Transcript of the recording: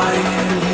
flying